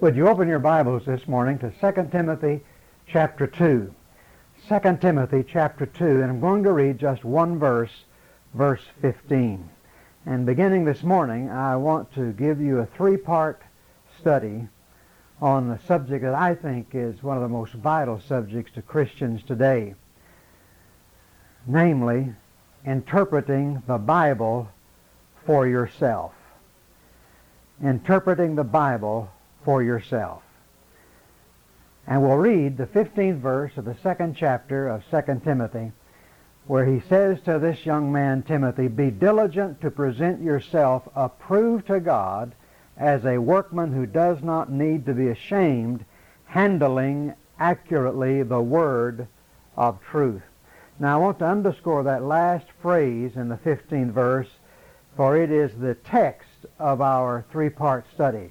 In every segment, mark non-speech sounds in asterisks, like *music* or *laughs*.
Would you open your Bibles this morning to 2 Timothy chapter 2? 2 Timothy chapter 2, and I'm going to read just one verse, verse 15. And beginning this morning, I want to give you a three-part study on the subject that I think is one of the most vital subjects to Christians today, namely, interpreting the Bible for yourself. Interpreting the Bible for yourself. And we'll read the 15th verse of the second chapter of 2 Timothy, where he says to this young man, Timothy, Be diligent to present yourself approved to God as a workman who does not need to be ashamed, handling accurately the word of truth. Now I want to underscore that last phrase in the 15th verse, for it is the text of our three-part study.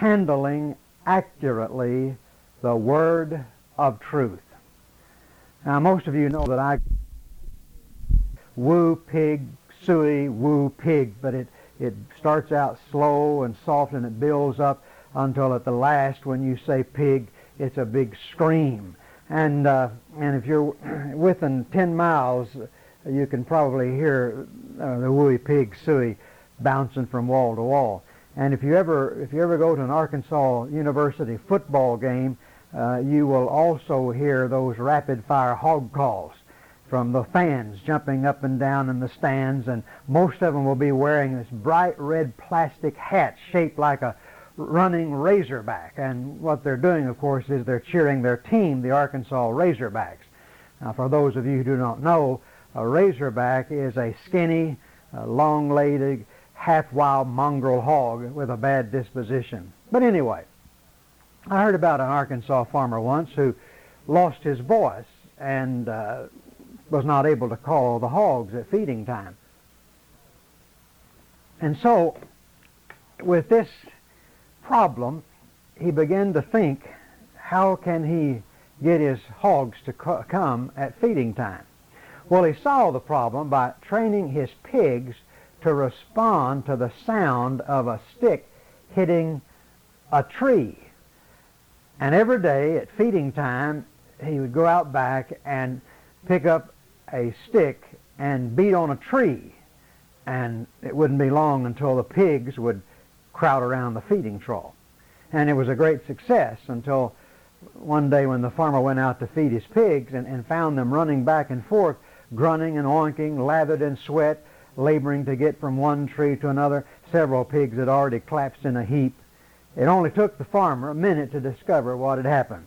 Handling accurately the word of truth. Now most of you know that I woo pig, suey, woo pig, but it it starts out slow and soft and it builds up until at the last when you say pig, it's a big scream. And, uh, and if you're *clears throat* within 10 miles, you can probably hear uh, the wooey pig suey bouncing from wall to wall. And if you ever, if you ever go to an Arkansas University football game, uh, you will also hear those rapid fire hog calls from the fans jumping up and down in the stands, and most of them will be wearing this bright red plastic hat shaped like a running razorback. And what they're doing, of course, is they're cheering their team, the Arkansas Razorbacks. Now, for those of you who do not know, a razorback is a skinny, uh, long-legged, half-wild mongrel hog with a bad disposition. But anyway, I heard about an Arkansas farmer once who lost his voice and uh, was not able to call the hogs at feeding time. And so, with this problem, he began to think, how can he get his hogs to co- come at feeding time? Well, he solved the problem by training his pigs to respond to the sound of a stick hitting a tree. And every day at feeding time, he would go out back and pick up a stick and beat on a tree. And it wouldn't be long until the pigs would crowd around the feeding trough. And it was a great success until one day when the farmer went out to feed his pigs and, and found them running back and forth, grunting and oinking, lathered in sweat, laboring to get from one tree to another. Several pigs had already collapsed in a heap. It only took the farmer a minute to discover what had happened.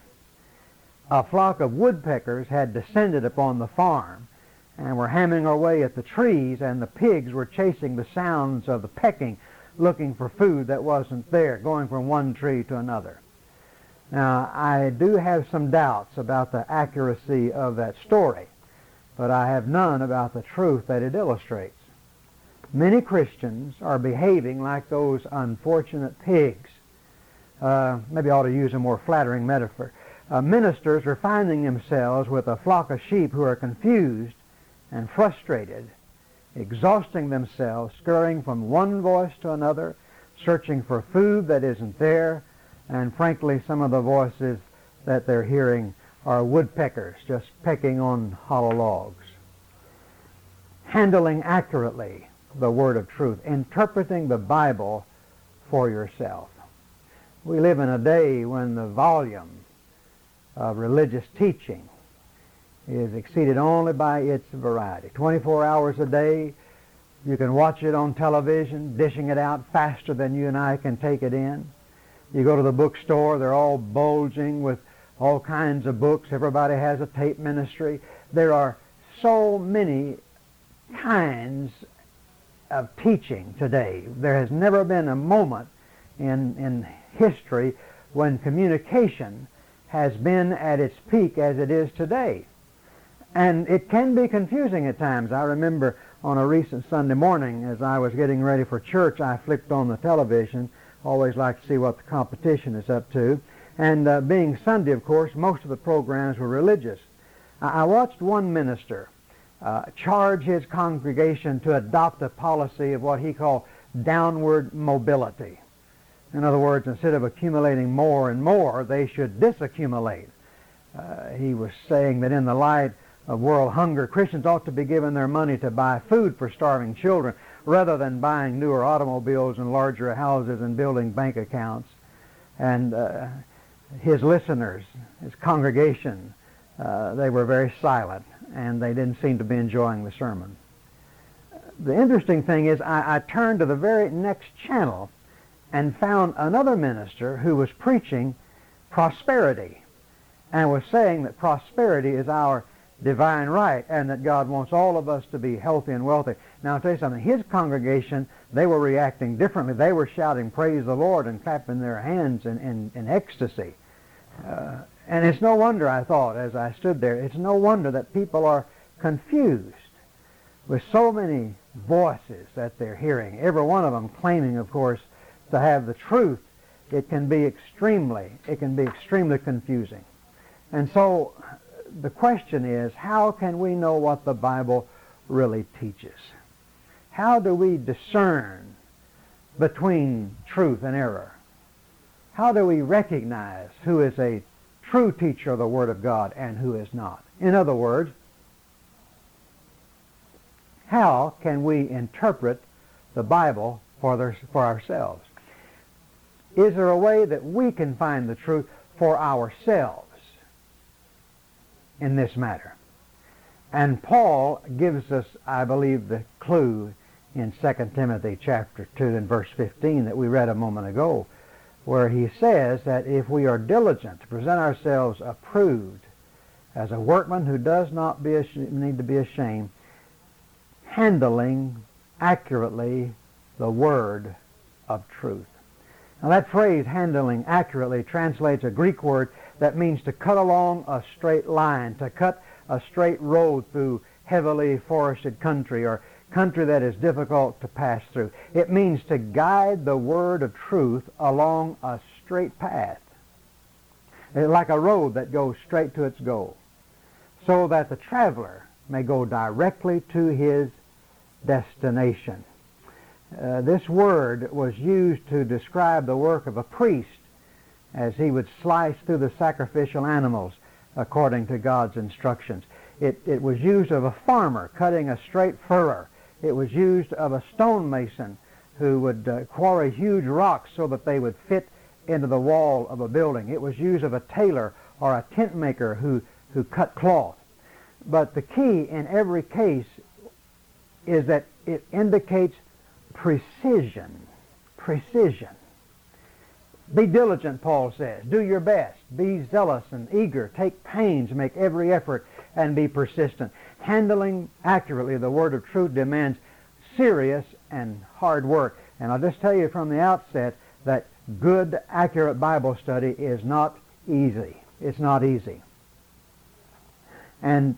A flock of woodpeckers had descended upon the farm and were hammering away at the trees, and the pigs were chasing the sounds of the pecking, looking for food that wasn't there, going from one tree to another. Now, I do have some doubts about the accuracy of that story, but I have none about the truth that it illustrates. Many Christians are behaving like those unfortunate pigs. Uh, maybe I ought to use a more flattering metaphor. Uh, ministers are finding themselves with a flock of sheep who are confused and frustrated, exhausting themselves, scurrying from one voice to another, searching for food that isn't there, and frankly, some of the voices that they're hearing are woodpeckers just pecking on hollow logs. Handling accurately the word of truth, interpreting the Bible for yourself. We live in a day when the volume of religious teaching is exceeded only by its variety. 24 hours a day, you can watch it on television, dishing it out faster than you and I can take it in. You go to the bookstore, they're all bulging with all kinds of books. Everybody has a tape ministry. There are so many kinds of teaching today. There has never been a moment in, in history when communication has been at its peak as it is today. And it can be confusing at times. I remember on a recent Sunday morning as I was getting ready for church, I flipped on the television. Always like to see what the competition is up to. And uh, being Sunday, of course, most of the programs were religious. I, I watched one minister uh, charge his congregation to adopt a policy of what he called downward mobility. In other words, instead of accumulating more and more, they should disaccumulate. Uh, he was saying that in the light of world hunger, Christians ought to be giving their money to buy food for starving children rather than buying newer automobiles and larger houses and building bank accounts. And uh, his listeners, his congregation, uh, they were very silent and they didn't seem to be enjoying the sermon. The interesting thing is I, I turned to the very next channel and found another minister who was preaching prosperity and was saying that prosperity is our divine right and that God wants all of us to be healthy and wealthy. Now, I'll tell you something. His congregation, they were reacting differently. They were shouting, praise the Lord, and clapping their hands in, in, in ecstasy. Uh, and it's no wonder, I thought, as I stood there, it's no wonder that people are confused with so many voices that they're hearing, every one of them claiming, of course, to have the truth. It can be extremely, it can be extremely confusing. And so the question is, how can we know what the Bible really teaches? How do we discern between truth and error? How do we recognize who is a true teacher of the Word of God and who is not? In other words, how can we interpret the Bible for, their, for ourselves? Is there a way that we can find the truth for ourselves in this matter? And Paul gives us, I believe, the clue in 2 Timothy chapter 2 and verse 15 that we read a moment ago, where he says that if we are diligent to present ourselves approved as a workman who does not be need to be ashamed, handling accurately the word of truth. Now that phrase, handling accurately, translates a Greek word that means to cut along a straight line, to cut a straight road through heavily forested country or country that is difficult to pass through. It means to guide the word of truth along a straight path, like a road that goes straight to its goal, so that the traveler may go directly to his destination. Uh, this word was used to describe the work of a priest as he would slice through the sacrificial animals according to God's instructions. It, it was used of a farmer cutting a straight furrow. It was used of a stonemason who would uh, quarry huge rocks so that they would fit into the wall of a building. It was used of a tailor or a tent maker who, who cut cloth. But the key in every case is that it indicates precision. Precision. Be diligent, Paul says. Do your best. Be zealous and eager. Take pains. Make every effort and be persistent. Handling accurately the word of truth demands serious and hard work. And I'll just tell you from the outset that good, accurate Bible study is not easy. It's not easy. And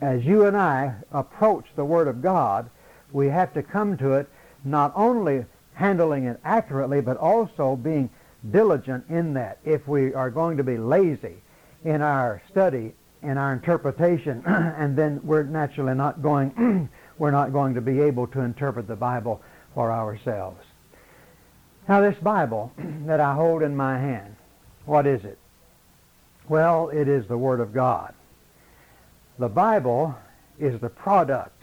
as you and I approach the Word of God, we have to come to it not only handling it accurately, but also being diligent in that. If we are going to be lazy in our study, in our interpretation, *clears throat* and then we're naturally not going, *clears throat* we're not going to be able to interpret the Bible for ourselves. Now this Bible *clears throat* that I hold in my hand, what is it? Well, it is the Word of God. The Bible is the product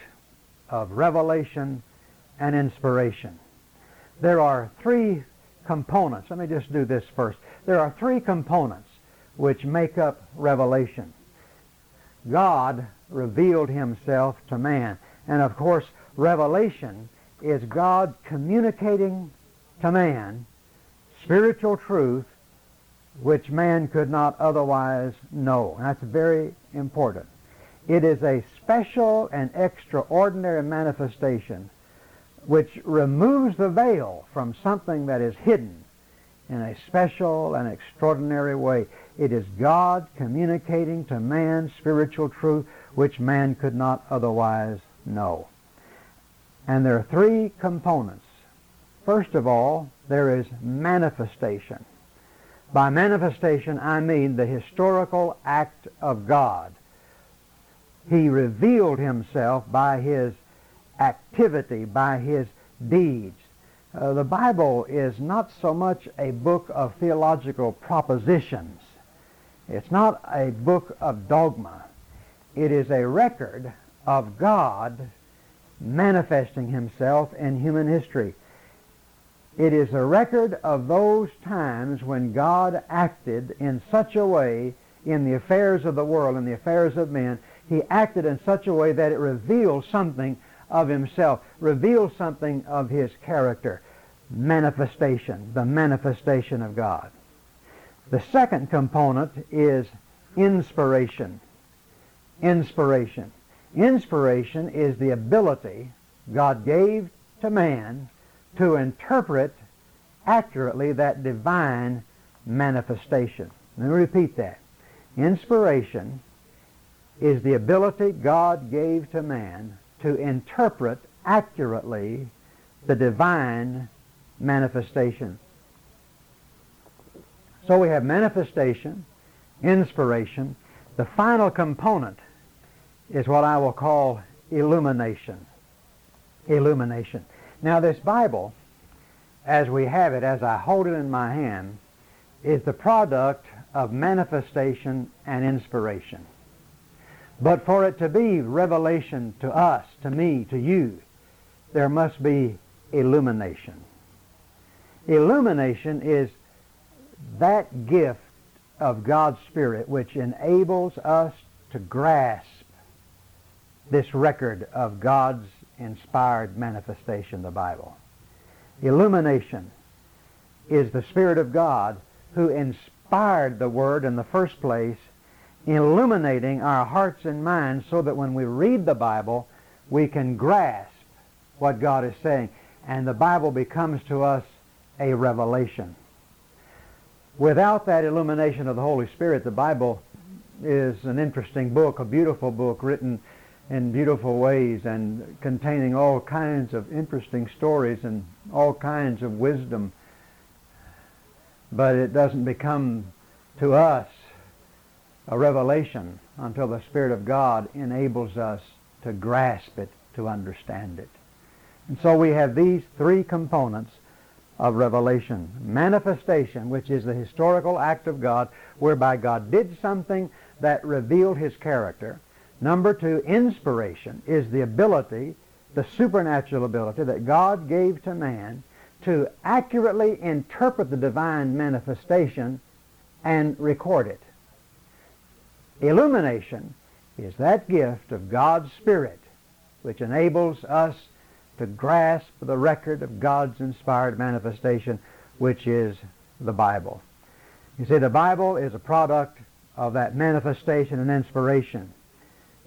of revelation and inspiration. There are three components. Let me just do this first. There are three components which make up revelation. God revealed himself to man. And of course, revelation is God communicating to man spiritual truth which man could not otherwise know. That's very important. It is a special and extraordinary manifestation which removes the veil from something that is hidden in a special and extraordinary way. It is God communicating to man spiritual truth which man could not otherwise know. And there are three components. First of all, there is manifestation. By manifestation, I mean the historical act of God. He revealed himself by his activity, by his deeds. Uh, the Bible is not so much a book of theological propositions. It's not a book of dogma. It is a record of God manifesting himself in human history. It is a record of those times when God acted in such a way in the affairs of the world, in the affairs of men, he acted in such a way that it reveals something of himself, reveals something of his character. Manifestation, the manifestation of God. The second component is inspiration. Inspiration. Inspiration is the ability God gave to man to interpret accurately that divine manifestation. Let me repeat that. Inspiration is the ability God gave to man to interpret accurately the divine manifestation. So we have manifestation, inspiration. The final component is what I will call illumination. Illumination. Now this Bible, as we have it, as I hold it in my hand, is the product of manifestation and inspiration. But for it to be revelation to us, to me, to you, there must be illumination. Illumination is that gift of God's Spirit which enables us to grasp this record of God's inspired manifestation, the Bible. Illumination is the Spirit of God who inspired the Word in the first place, illuminating our hearts and minds so that when we read the Bible, we can grasp what God is saying. And the Bible becomes to us a revelation. Without that illumination of the Holy Spirit, the Bible is an interesting book, a beautiful book written in beautiful ways and containing all kinds of interesting stories and all kinds of wisdom. But it doesn't become to us a revelation until the Spirit of God enables us to grasp it, to understand it. And so we have these three components of revelation. Manifestation, which is the historical act of God whereby God did something that revealed his character. Number two, inspiration is the ability, the supernatural ability that God gave to man to accurately interpret the divine manifestation and record it. Illumination is that gift of God's Spirit which enables us to grasp the record of God's inspired manifestation, which is the Bible. You see, the Bible is a product of that manifestation and inspiration.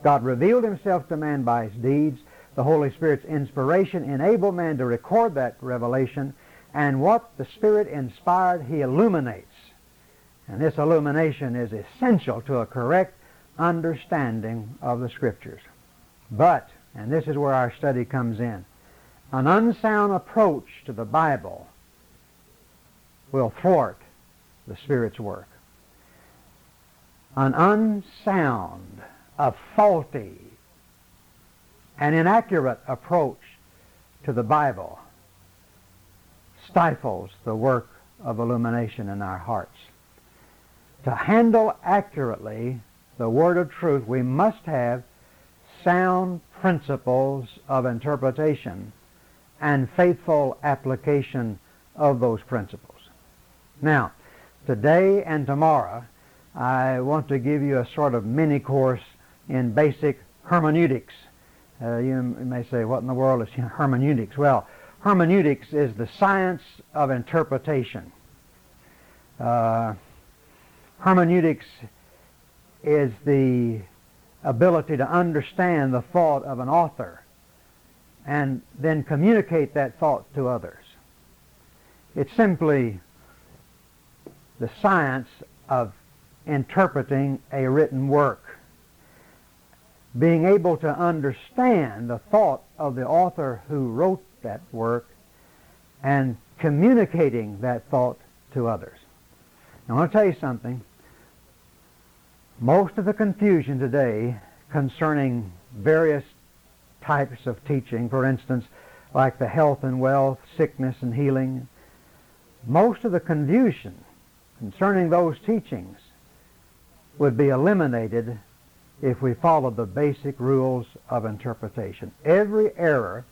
God revealed himself to man by his deeds. The Holy Spirit's inspiration enabled man to record that revelation. And what the Spirit inspired, he illuminates. And this illumination is essential to a correct understanding of the Scriptures. But, and this is where our study comes in, an unsound approach to the Bible will thwart the Spirit's work. An unsound a faulty an inaccurate approach to the Bible stifles the work of illumination in our hearts. To handle accurately the word of truth, we must have sound principles of interpretation and faithful application of those principles. Now, today and tomorrow, I want to give you a sort of mini course in basic hermeneutics. Uh, you may say, what in the world is *laughs* hermeneutics? Well, hermeneutics is the science of interpretation. Uh, hermeneutics is the ability to understand the thought of an author and then communicate that thought to others. It's simply the science of interpreting a written work being able to understand the thought of the author who wrote that work and communicating that thought to others. Now, I want to tell you something. Most of the confusion today concerning various types of teaching, for instance, like the health and wealth, sickness and healing. Most of the confusion concerning those teachings would be eliminated if we followed the basic rules of interpretation. Every error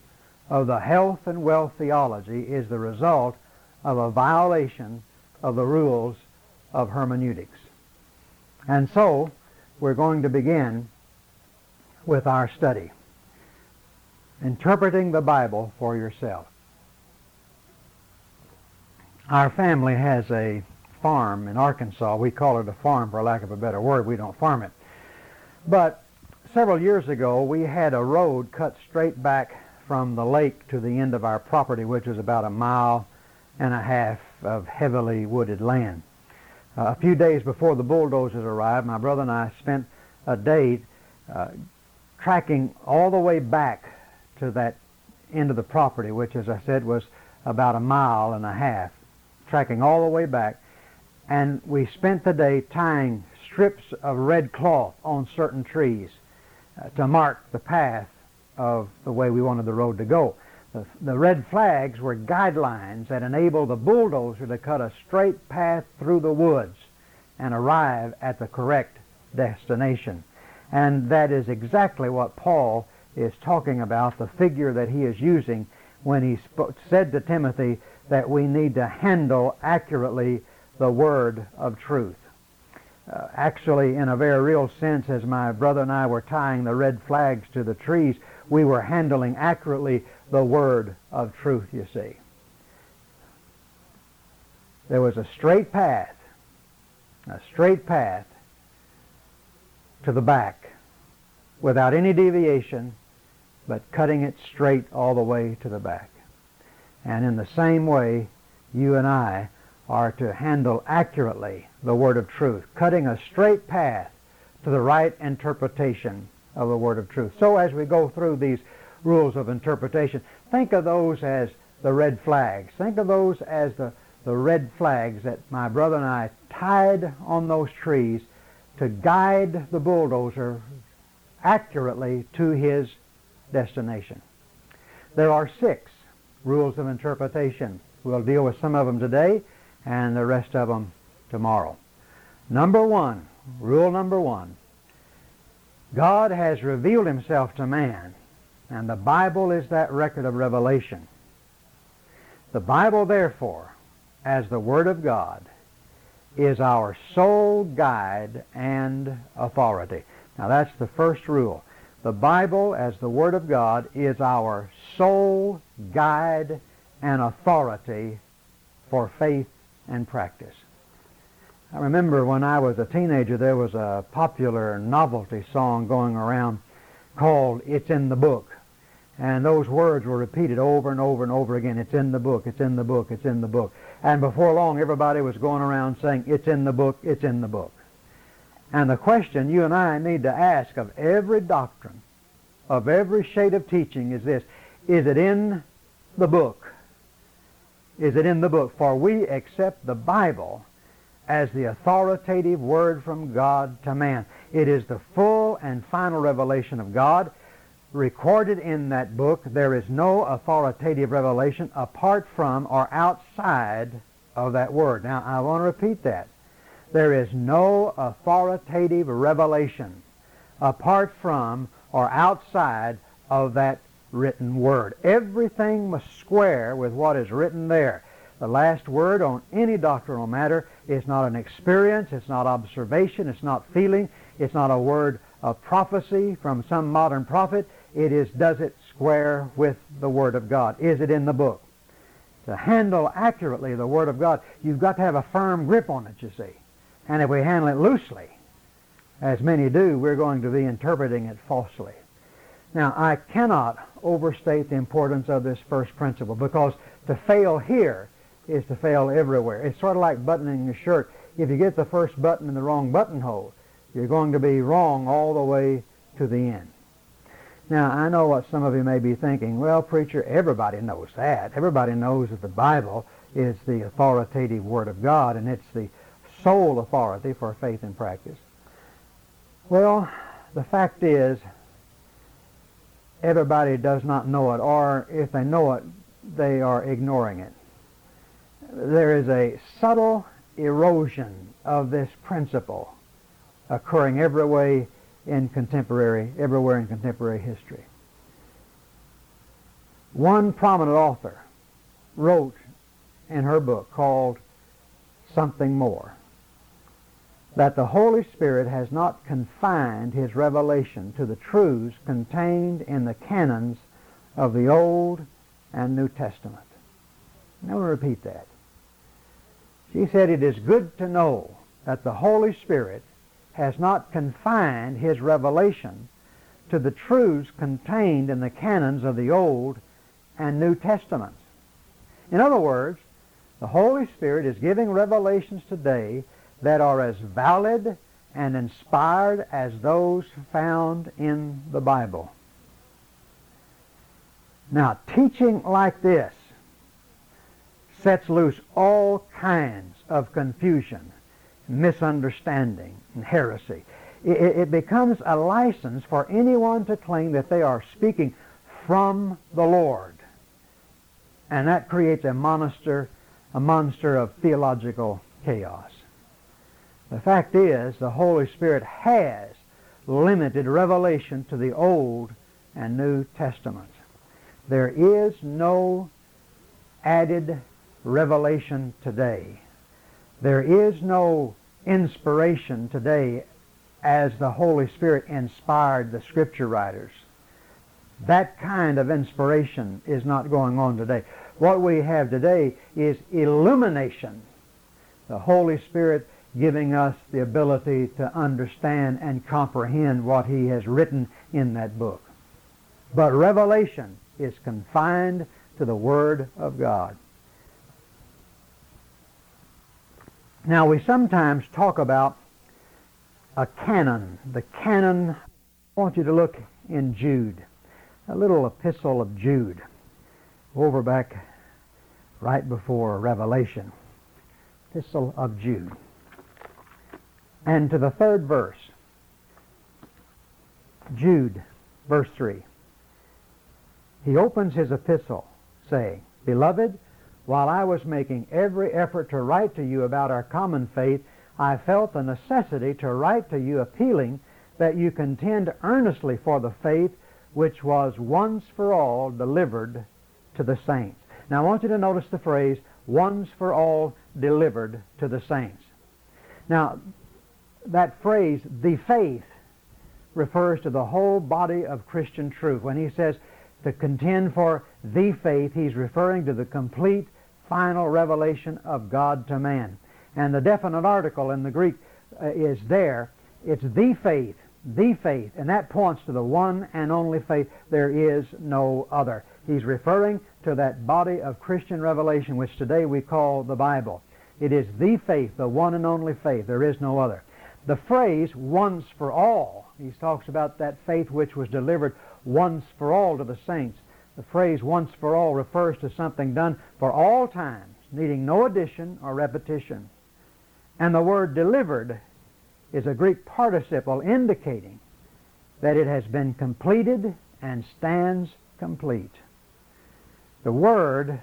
of the health and wealth theology is the result of a violation of the rules of hermeneutics. And so, we're going to begin with our study. Interpreting the Bible for yourself. Our family has a farm in Arkansas. We call it a farm for lack of a better word. We don't farm it. But several years ago, we had a road cut straight back from the lake to the end of our property, which was about a mile and a half of heavily wooded land. Uh, a few days before the bulldozers arrived, my brother and I spent a day uh, tracking all the way back to that end of the property, which, as I said, was about a mile and a half, tracking all the way back. And we spent the day tying strips of red cloth on certain trees uh, to mark the path of the way we wanted the road to go. The, red flags were guidelines that enabled the bulldozer to cut a straight path through the woods and arrive at the correct destination. And that is exactly what Paul is talking about, the figure that he is using when he sp- said to Timothy that we need to handle accurately the word of truth. Uh, actually, in a very real sense, as my brother and I were tying the red flags to the trees, we were handling accurately the word of truth, you see. There was a straight path, a straight path to the back without any deviation, but cutting it straight all the way to the back. And in the same way, you and I are to handle accurately the word of truth, cutting a straight path to the right interpretation of the word of truth. So as we go through these rules of interpretation, think of those as the red flags. Think of those as the, the red flags that my brother and I tied on those trees to guide the bulldozer accurately to his destination. There are six rules of interpretation. We'll deal with some of them today and the rest of them tomorrow. Number one, rule number one, God has revealed himself to man, and the Bible is that record of revelation. The Bible, therefore, as the Word of God, is our sole guide and authority. Now that's the first rule. The Bible, as the Word of God, is our sole guide and authority for faith and practice. I remember when I was a teenager, there was a popular novelty song going around called It's in the Book. And those words were repeated over and over and over again. It's in the book, it's in the book, it's in the book. And before long, everybody was going around saying, It's in the book, it's in the book. And the question you and I need to ask of every doctrine, of every shade of teaching is this Is it in the book? Is it in the book? For we accept the Bible as the authoritative word from God to man. It is the full and final revelation of God recorded in that book. There is no authoritative revelation apart from or outside of that word. Now, I want to repeat that. There is no authoritative revelation apart from or outside of that written word. Everything must square with what is written there. The last word on any doctrinal matter is not an experience, it's not observation, it's not feeling, it's not a word of prophecy from some modern prophet. It is, does it square with the Word of God? Is it in the book? To handle accurately the Word of God, you've got to have a firm grip on it, you see. And if we handle it loosely, as many do, we're going to be interpreting it falsely. Now, I cannot overstate the importance of this first principle because to fail here is to fail everywhere. It's sort of like buttoning a shirt. If you get the first button in the wrong buttonhole, you're going to be wrong all the way to the end. Now, I know what some of you may be thinking. Well, preacher, everybody knows that. Everybody knows that the Bible is the authoritative Word of God, and it's the sole authority for faith and practice. Well, the fact is, everybody does not know it, or if they know it, they are ignoring it. There is a subtle erosion of this principle occurring every way in contemporary, everywhere in contemporary history. One prominent author wrote in her book called Something More that the Holy Spirit has not confined his revelation to the truths contained in the canons of the Old and New Testament. Now we'll repeat that. She said, It is good to know that the Holy Spirit has not confined his revelation to the truths contained in the canons of the Old and New Testaments. In other words, the Holy Spirit is giving revelations today that are as valid and inspired as those found in the Bible. Now, teaching like this sets loose all kinds of confusion, misunderstanding, and heresy. It, it, becomes a license for anyone to claim that they are speaking from the Lord. And that creates a monster, a monster of theological chaos. The fact is, the Holy Spirit has limited revelation to the Old and New Testaments. There is no added revelation today. There is no inspiration today as the Holy Spirit inspired the Scripture writers. That kind of inspiration is not going on today. What we have today is illumination. The Holy Spirit giving us the ability to understand and comprehend what he has written in that book. But revelation is confined to the Word of God. Now, we sometimes talk about a canon. The canon, I want you to look in Jude, a little epistle of Jude, over back right before Revelation. Epistle of Jude and to the third verse. Jude, verse 3. He opens his epistle saying, Beloved, while I was making every effort to write to you about our common faith, I felt the necessity to write to you appealing that you contend earnestly for the faith which was once for all delivered to the saints. Now I want you to notice the phrase, once for all delivered to the saints. Now, that phrase, the faith, refers to the whole body of Christian truth. When he says to contend for the faith, he's referring to the complete final revelation of God to man. And the definite article in the Greek uh, is there. It's the faith, the faith, and that points to the one and only faith. There is no other. He's referring to that body of Christian revelation, which today we call the Bible. It is the faith, the one and only faith. There is no other. The phrase once for all, he talks about that faith which was delivered once for all to the saints. The phrase once for all refers to something done for all times, needing no addition or repetition. And the word delivered is a Greek participle indicating that it has been completed and stands complete. The word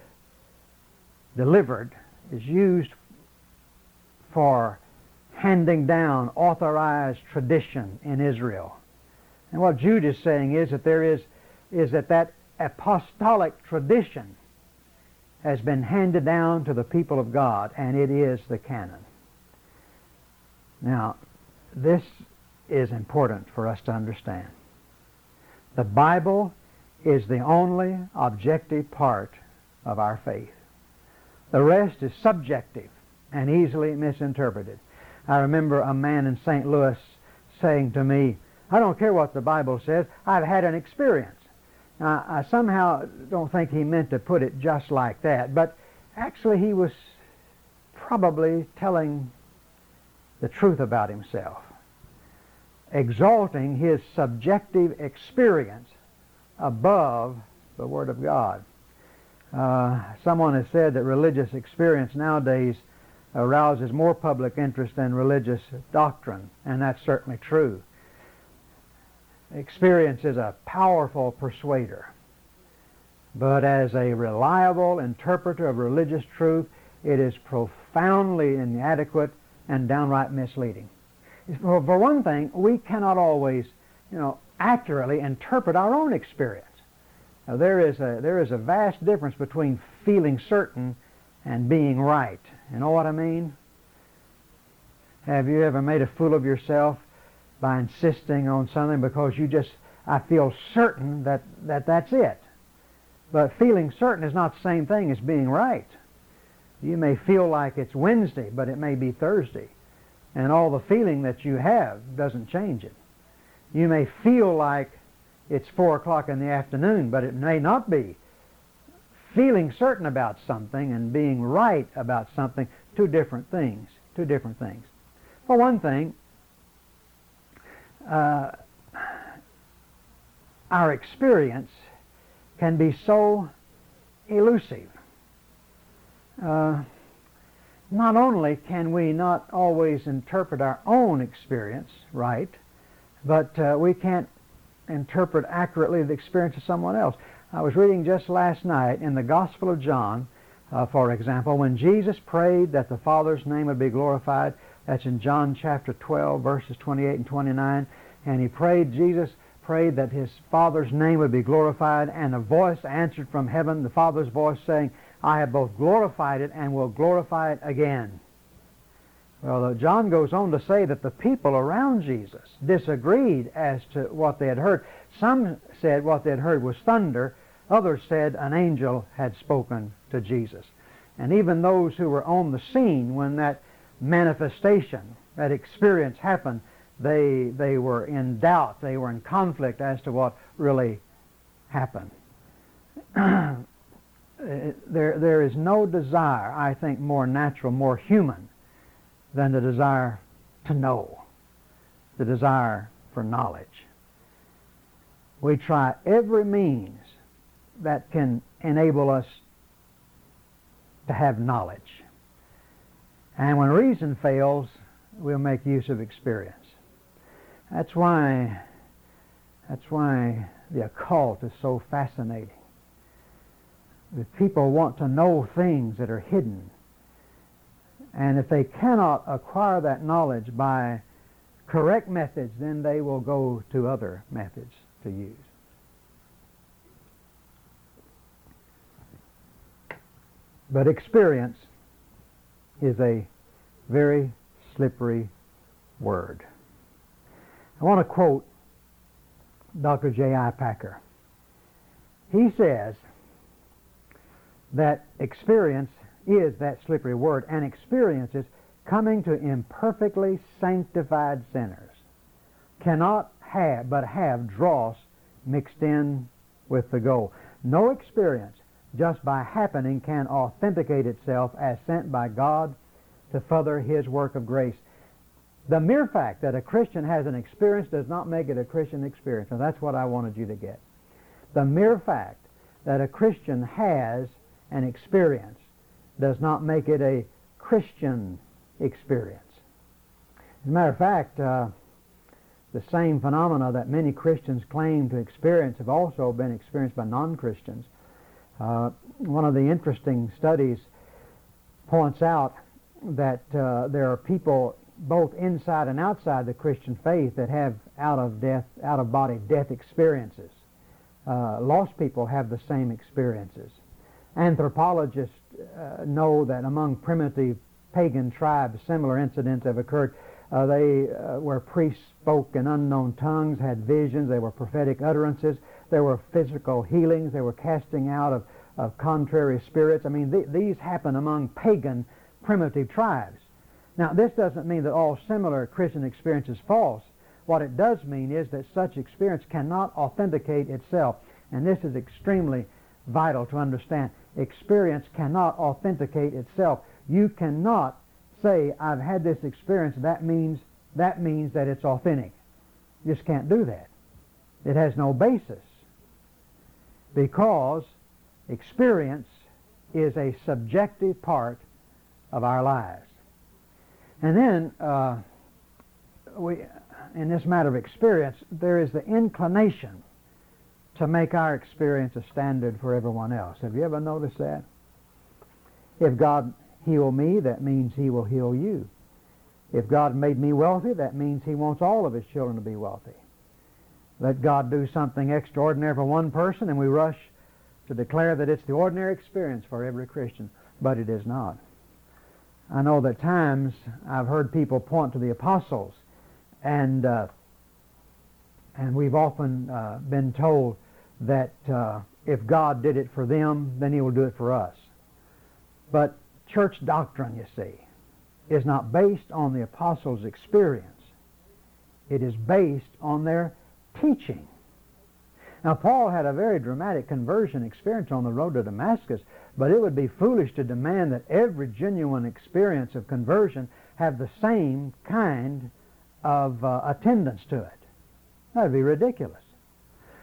delivered is used for handing down authorized tradition in Israel. And what Jude is saying is that there is, is that that apostolic tradition has been handed down to the people of God, and it is the canon. Now, this is important for us to understand. The Bible is the only objective part of our faith. The rest is subjective and easily misinterpreted. I remember a man in St. Louis saying to me, I don't care what the Bible says, I've had an experience. Now, I somehow don't think he meant to put it just like that, but actually he was probably telling the truth about himself, exalting his subjective experience above the Word of God. Uh, someone has said that religious experience nowadays arouses more public interest than religious doctrine, and that's certainly true. Experience is a powerful persuader. But as a reliable interpreter of religious truth, it is profoundly inadequate and downright misleading. For, one thing, we cannot always, you know, accurately interpret our own experience. Now, there is a there is a vast difference between feeling certain and being right. You know what I mean? Have you ever made a fool of yourself by insisting on something because you just I feel certain that, that that's it. But feeling certain is not the same thing as being right. You may feel like it's Wednesday, but it may be Thursday. And all the feeling that you have doesn't change it. You may feel like it's 4 o'clock in the afternoon, but it may not be. Feeling certain about something and being right about something, two different things. Two different things. For one thing, uh, our experience can be so elusive. Uh, not only can we not always interpret our own experience right, but uh, we can't interpret accurately the experience of someone else. I was reading just last night in the Gospel of John, uh, for example, when Jesus prayed that the Father's name would be glorified, that's in John chapter 12, verses 28 and 29. And he prayed, Jesus prayed that his Father's name would be glorified, and a voice answered from heaven, the Father's voice saying, I have both glorified it and will glorify it again. Well, uh, John goes on to say that the people around Jesus disagreed as to what they had heard. Some said what they had heard was thunder. Others said an angel had spoken to Jesus. And even those who were on the scene when that manifestation, that experience happened, they, they were in doubt. They were in conflict as to what really happened. *clears throat* there, there is no desire, I think, more natural, more human than the desire to know, the desire for knowledge. We try every means that can enable us to have knowledge. And when reason fails, we'll make use of experience. That's why that's why the occult is so fascinating. The people want to know things that are hidden. And if they cannot acquire that knowledge by correct methods, then they will go to other methods to use. But experience is a very slippery word. I want to quote Dr. J.I. Packer. He says that experience is that slippery word, and experiences coming to imperfectly sanctified sinners cannot have but have dross mixed in with the goal. No experience just by happening can authenticate itself as sent by God to further His work of grace. The mere fact that a Christian has an experience does not make it a Christian experience. And that's what I wanted you to get. The mere fact that a Christian has an experience does not make it a Christian experience. As a matter of fact, uh, the same phenomena that many Christians claim to experience have also been experienced by non-Christians. Uh, one of the interesting studies points out that uh, there are people both inside and outside the Christian faith that have out of death, out of body death experiences. Uh, lost people have the same experiences. Anthropologists uh, know that among primitive pagan tribes, similar incidents have occurred. Uh, they, uh, where priests spoke in unknown tongues, had visions, they were prophetic utterances, there were physical healings, they were casting out of, of contrary spirits. I mean, th- these happen among pagan primitive tribes. Now, this doesn't mean that all similar Christian experience is false. What it does mean is that such experience cannot authenticate itself. And this is extremely vital to understand. Experience cannot authenticate itself. You cannot say, I've had this experience, that means that means that it's authentic. You just can't do that. It has no basis. Because experience is a subjective part of our lives. And then uh, we, in this matter of experience, there is the inclination to make our experience a standard for everyone else. Have you ever noticed that? If God heal me, that means he will heal you. If God made me wealthy, that means he wants all of his children to be wealthy. Let God do something extraordinary for one person and we rush to declare that it's the ordinary experience for every Christian, but it is not. I know that times I've heard people point to the apostles and uh, and we've often uh, been told that uh, if God did it for them, then he will do it for us. But church doctrine, you see, is not based on the apostles' experience. It is based on their teaching. Now, Paul had a very dramatic conversion experience on the road to Damascus, but it would be foolish to demand that every genuine experience of conversion have the same kind of uh, attendance to it. That would be ridiculous.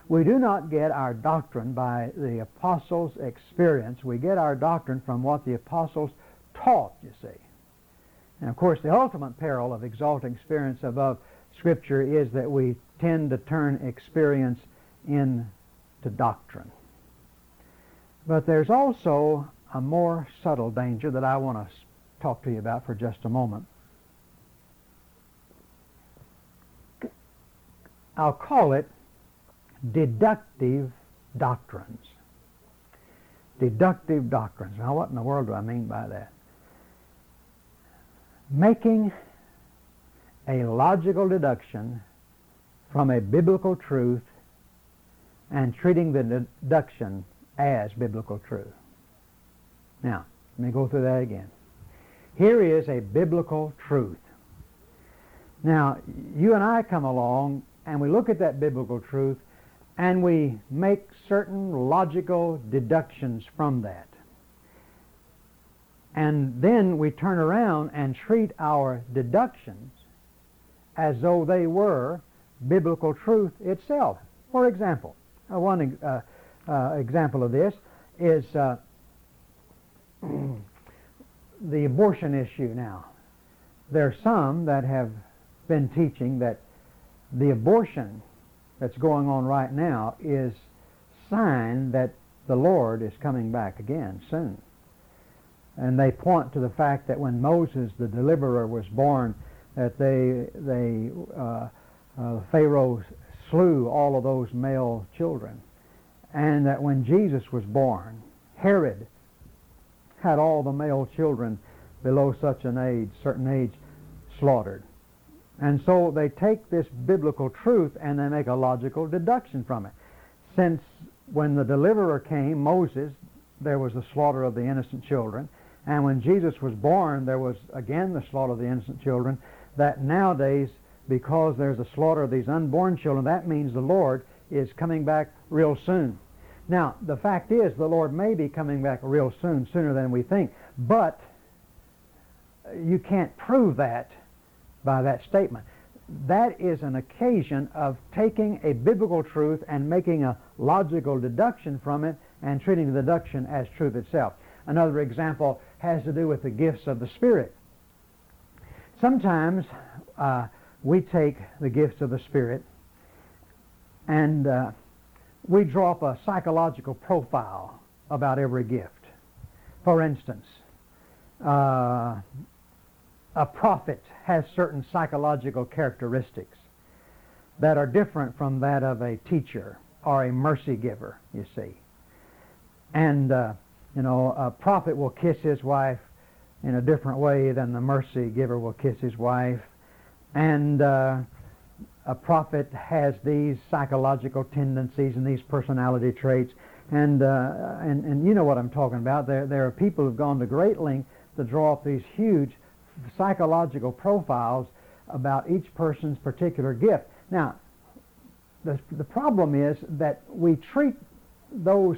We do not get our doctrine by the apostles' experience. We get our doctrine from what the apostles taught, you see. And of course, the ultimate peril of exalting experience above Scripture is that we tend to turn experience into doctrine. But there's also a more subtle danger that I want to talk to you about for just a moment. I'll call it deductive doctrines. Deductive doctrines. Now, what in the world do I mean by that? Making a logical deduction from a biblical truth and treating the deduction as biblical truth. Now, let me go through that again. Here is a biblical truth. Now, you and I come along and we look at that biblical truth and we make certain logical deductions from that. And then we turn around and treat our deductions as though they were biblical truth itself. For example, uh, one uh, uh, example of this is uh, *clears throat* the abortion issue now. There are some that have been teaching that the abortion that's going on right now is sign that the Lord is coming back again soon. And they point to the fact that when Moses, the deliverer, was born, that they, they uh, uh, Pharaoh slew all of those male children. And that when Jesus was born, Herod had all the male children below such an age, certain age, slaughtered. And so they take this biblical truth and they make a logical deduction from it. Since when the deliverer came, Moses, there was the slaughter of the innocent children. And when Jesus was born, there was again the slaughter of the innocent children. That nowadays, because there's a slaughter of these unborn children, that means the Lord is coming back real soon. Now, the fact is, the Lord may be coming back real soon, sooner than we think, but you can't prove that by that statement. That is an occasion of taking a biblical truth and making a logical deduction from it and treating the deduction as truth itself. Another example has to do with the gifts of the Spirit. Sometimes uh, we take the gifts of the Spirit and uh, we draw up a psychological profile about every gift. For instance, uh, a prophet has certain psychological characteristics that are different from that of a teacher or a mercy giver, you see. And, uh, you know, a prophet will kiss his wife in a different way than the mercy giver will kiss his wife. And uh, a prophet has these psychological tendencies and these personality traits. And, uh, and, and you know what I'm talking about. There, there are people who've gone to great length to draw up these huge psychological profiles about each person's particular gift. Now, the, the problem is that we treat those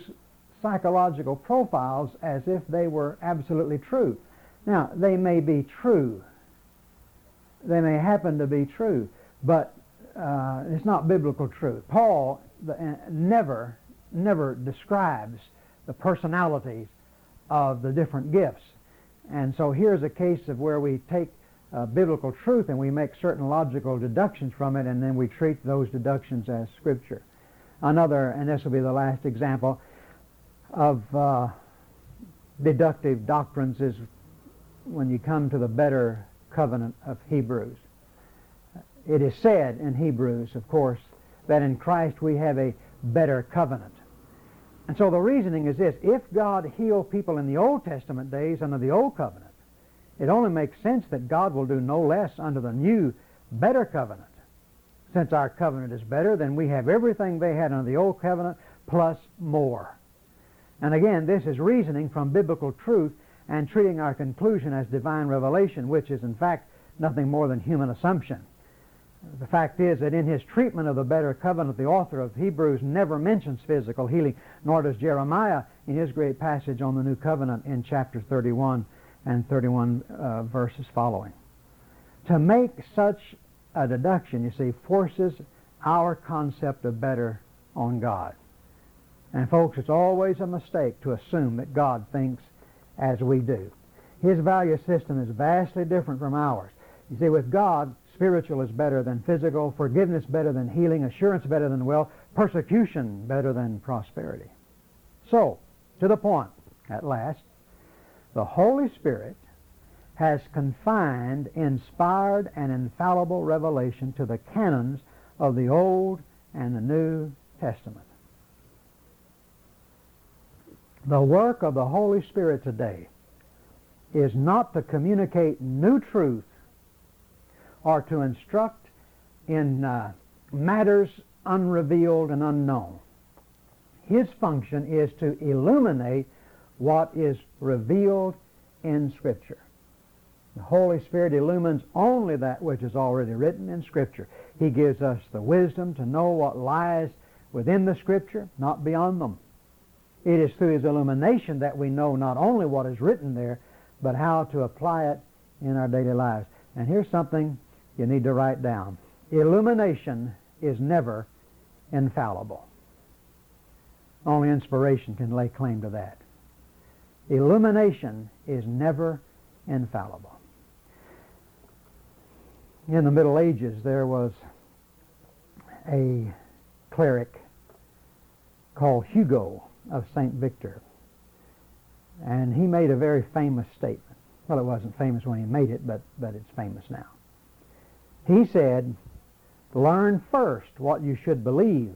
psychological profiles as if they were absolutely true. Now, they may be true. They may happen to be true, but uh, it's not biblical truth. Paul uh, never, never describes the personalities of the different gifts. And so here's a case of where we take uh, biblical truth and we make certain logical deductions from it and then we treat those deductions as Scripture. Another, and this will be the last example, of uh, deductive doctrines is when you come to the better covenant of Hebrews. Uh, it is said in Hebrews, of course, that in Christ we have a better covenant. And so the reasoning is this if God healed people in the Old Testament days under the Old Covenant, it only makes sense that God will do no less under the new, better covenant. Since our covenant is better, then we have everything they had under the Old Covenant plus more. And again, this is reasoning from biblical truth and treating our conclusion as divine revelation, which is in fact nothing more than human assumption. The fact is that in his treatment of the better covenant, the author of Hebrews never mentions physical healing, nor does Jeremiah in his great passage on the new covenant in chapter 31 and 31 uh, verses following. To make such a deduction, you see, forces our concept of better on God. And folks, it's always a mistake to assume that God thinks as we do. His value system is vastly different from ours. You see, with God, spiritual is better than physical, forgiveness better than healing, assurance better than wealth, persecution better than prosperity. So, to the point, at last, the Holy Spirit has confined inspired and infallible revelation to the canons of the Old and the New Testament. The work of the Holy Spirit today is not to communicate new truth or to instruct in uh, matters unrevealed and unknown. His function is to illuminate what is revealed in Scripture. The Holy Spirit illumines only that which is already written in Scripture. He gives us the wisdom to know what lies within the Scripture, not beyond them. It is through His illumination that we know not only what is written there, but how to apply it in our daily lives. And here's something you need to write down. Illumination is never infallible. Only inspiration can lay claim to that. Illumination is never infallible. In the Middle Ages, there was a cleric called Hugo of St. Victor. And he made a very famous statement. Well, it wasn't famous when he made it, but, but it's famous now. He said, learn first what you should believe,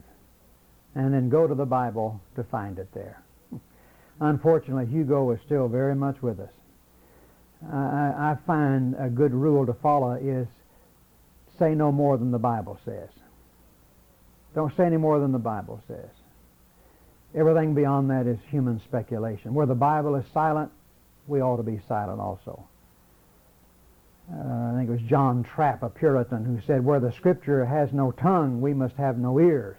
and then go to the Bible to find it there. *laughs* Unfortunately, Hugo is still very much with us. I, I find a good rule to follow is say no more than the Bible says. Don't say any more than the Bible says. Everything beyond that is human speculation. Where the Bible is silent, we ought to be silent also. Uh, I think it was John Trapp, a Puritan, who said, Where the Scripture has no tongue, we must have no ears.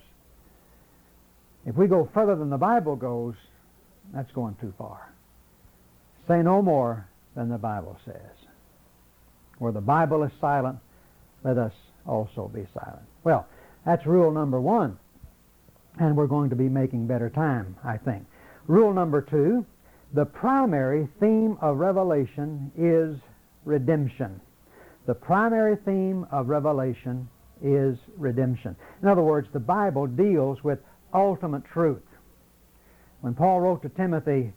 If we go further than the Bible goes, that's going too far. Say no more than the Bible says. Where the Bible is silent, let us also be silent. Well, that's rule number one and we're going to be making better time, I think. Rule number two, the primary theme of Revelation is redemption. The primary theme of Revelation is redemption. In other words, the Bible deals with ultimate truth. When Paul wrote to Timothy,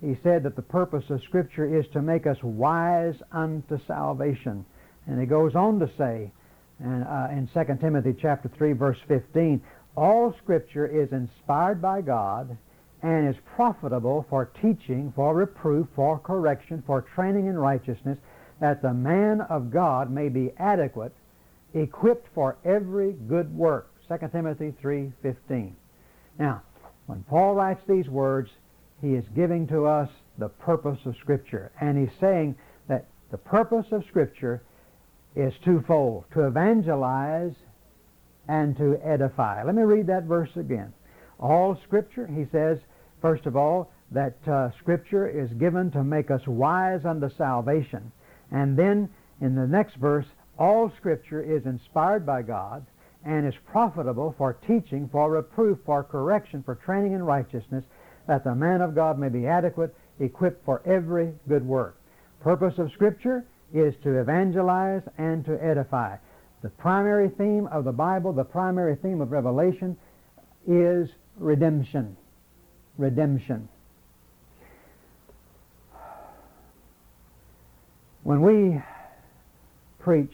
he said that the purpose of Scripture is to make us wise unto salvation. And he goes on to say and, uh, in 2 Timothy chapter 3, verse 15, all Scripture is inspired by God and is profitable for teaching, for reproof, for correction, for training in righteousness, that the man of God may be adequate, equipped for every good work. 2 Timothy 3.15. Now, when Paul writes these words, he is giving to us the purpose of Scripture. And he's saying that the purpose of Scripture is twofold, to evangelize and to edify. Let me read that verse again. All Scripture, he says, first of all, that uh, Scripture is given to make us wise unto salvation. And then in the next verse, all Scripture is inspired by God and is profitable for teaching, for reproof, for correction, for training in righteousness, that the man of God may be adequate, equipped for every good work. Purpose of Scripture is to evangelize and to edify. The primary theme of the Bible, the primary theme of Revelation is redemption. Redemption. When we preach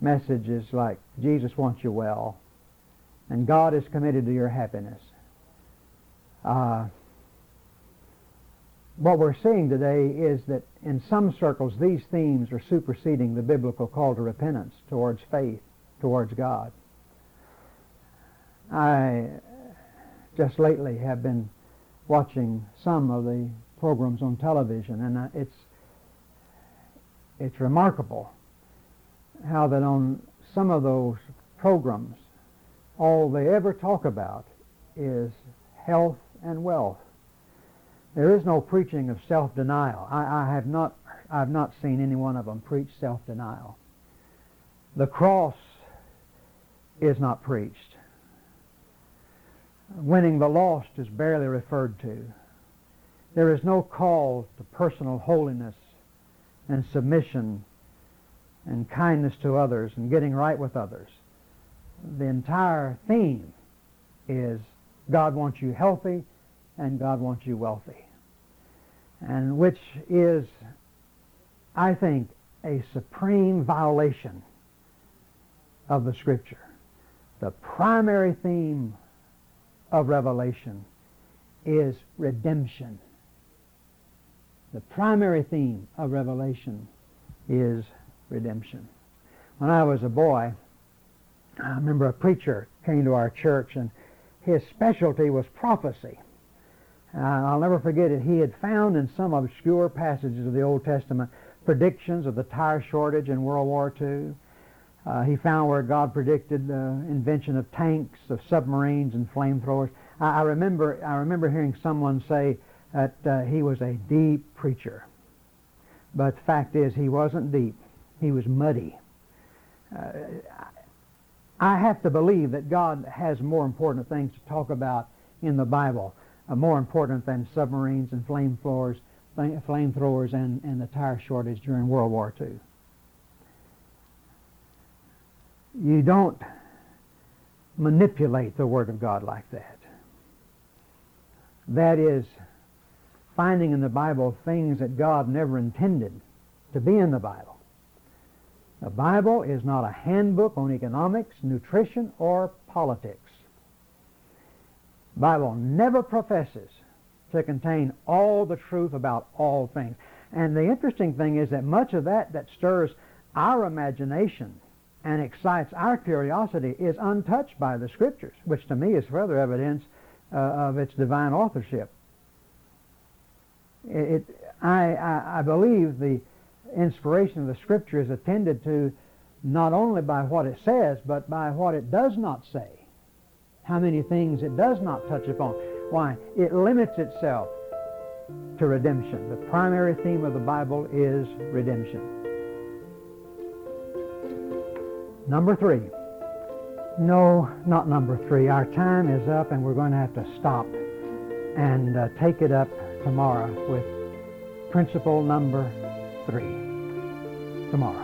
messages like Jesus wants you well and God is committed to your happiness, uh, what we're seeing today is that in some circles these themes are superseding the biblical call to repentance towards faith, towards God. I just lately have been watching some of the programs on television, and uh, it's it's remarkable how that on some of those programs, all they ever talk about is health and wealth. There is no preaching of self-denial. I, I have not I've not seen any one of them preach self-denial. The cross is not preached. Winning the lost is barely referred to. There is no call to personal holiness and submission and kindness to others and getting right with others. The entire theme is God wants you healthy and God wants you wealthy. And which is, I think, a supreme violation of the Scripture. The primary theme of Revelation is redemption. The primary theme of Revelation is redemption. When I was a boy, I remember a preacher came to our church and his specialty was prophecy. Uh, I'll never forget it. He had found in some obscure passages of the Old Testament predictions of the tire shortage in World War II. Uh, he found where God predicted the invention of tanks, of submarines, and flamethrowers. I, I remember, I remember hearing someone say that uh, he was a deep preacher, but the fact is he wasn't deep. He was muddy. Uh, I have to believe that God has more important things to talk about in the Bible, uh, more important than submarines and flamethrowers, flamethrowers and, and the tire shortage during World War II. You don't manipulate the Word of God like that. That is finding in the Bible things that God never intended to be in the Bible. The Bible is not a handbook on economics, nutrition, or politics. Bible never professes to contain all the truth about all things. And the interesting thing is that much of that that stirs our imagination and excites our curiosity is untouched by the Scriptures, which to me is further evidence uh, of its divine authorship. It, it I, I, I believe the inspiration of the Scripture is attended to not only by what it says, but by what it does not say. How many things it does not touch upon. Why? It limits itself to redemption. The primary theme of the Bible is redemption. Number three. No, not number three. Our time is up and we're going to have to stop and uh, take it up tomorrow with principle number three tomorrow.